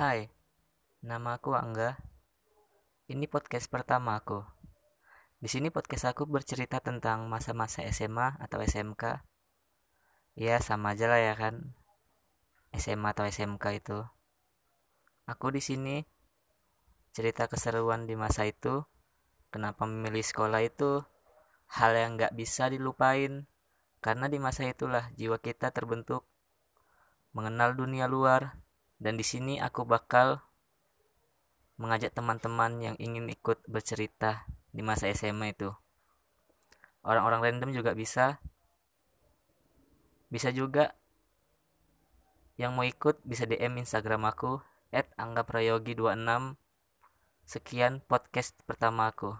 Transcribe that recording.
Hai, nama aku Angga. Ini podcast pertama aku. Di sini podcast aku bercerita tentang masa-masa SMA atau SMK. Ya, sama aja lah ya kan. SMA atau SMK itu. Aku di sini cerita keseruan di masa itu. Kenapa memilih sekolah itu hal yang gak bisa dilupain. Karena di masa itulah jiwa kita terbentuk mengenal dunia luar dan di sini aku bakal mengajak teman-teman yang ingin ikut bercerita di masa SMA itu. Orang-orang random juga bisa. Bisa juga yang mau ikut bisa DM Instagram aku @anggaprayogi26. Sekian podcast pertama aku.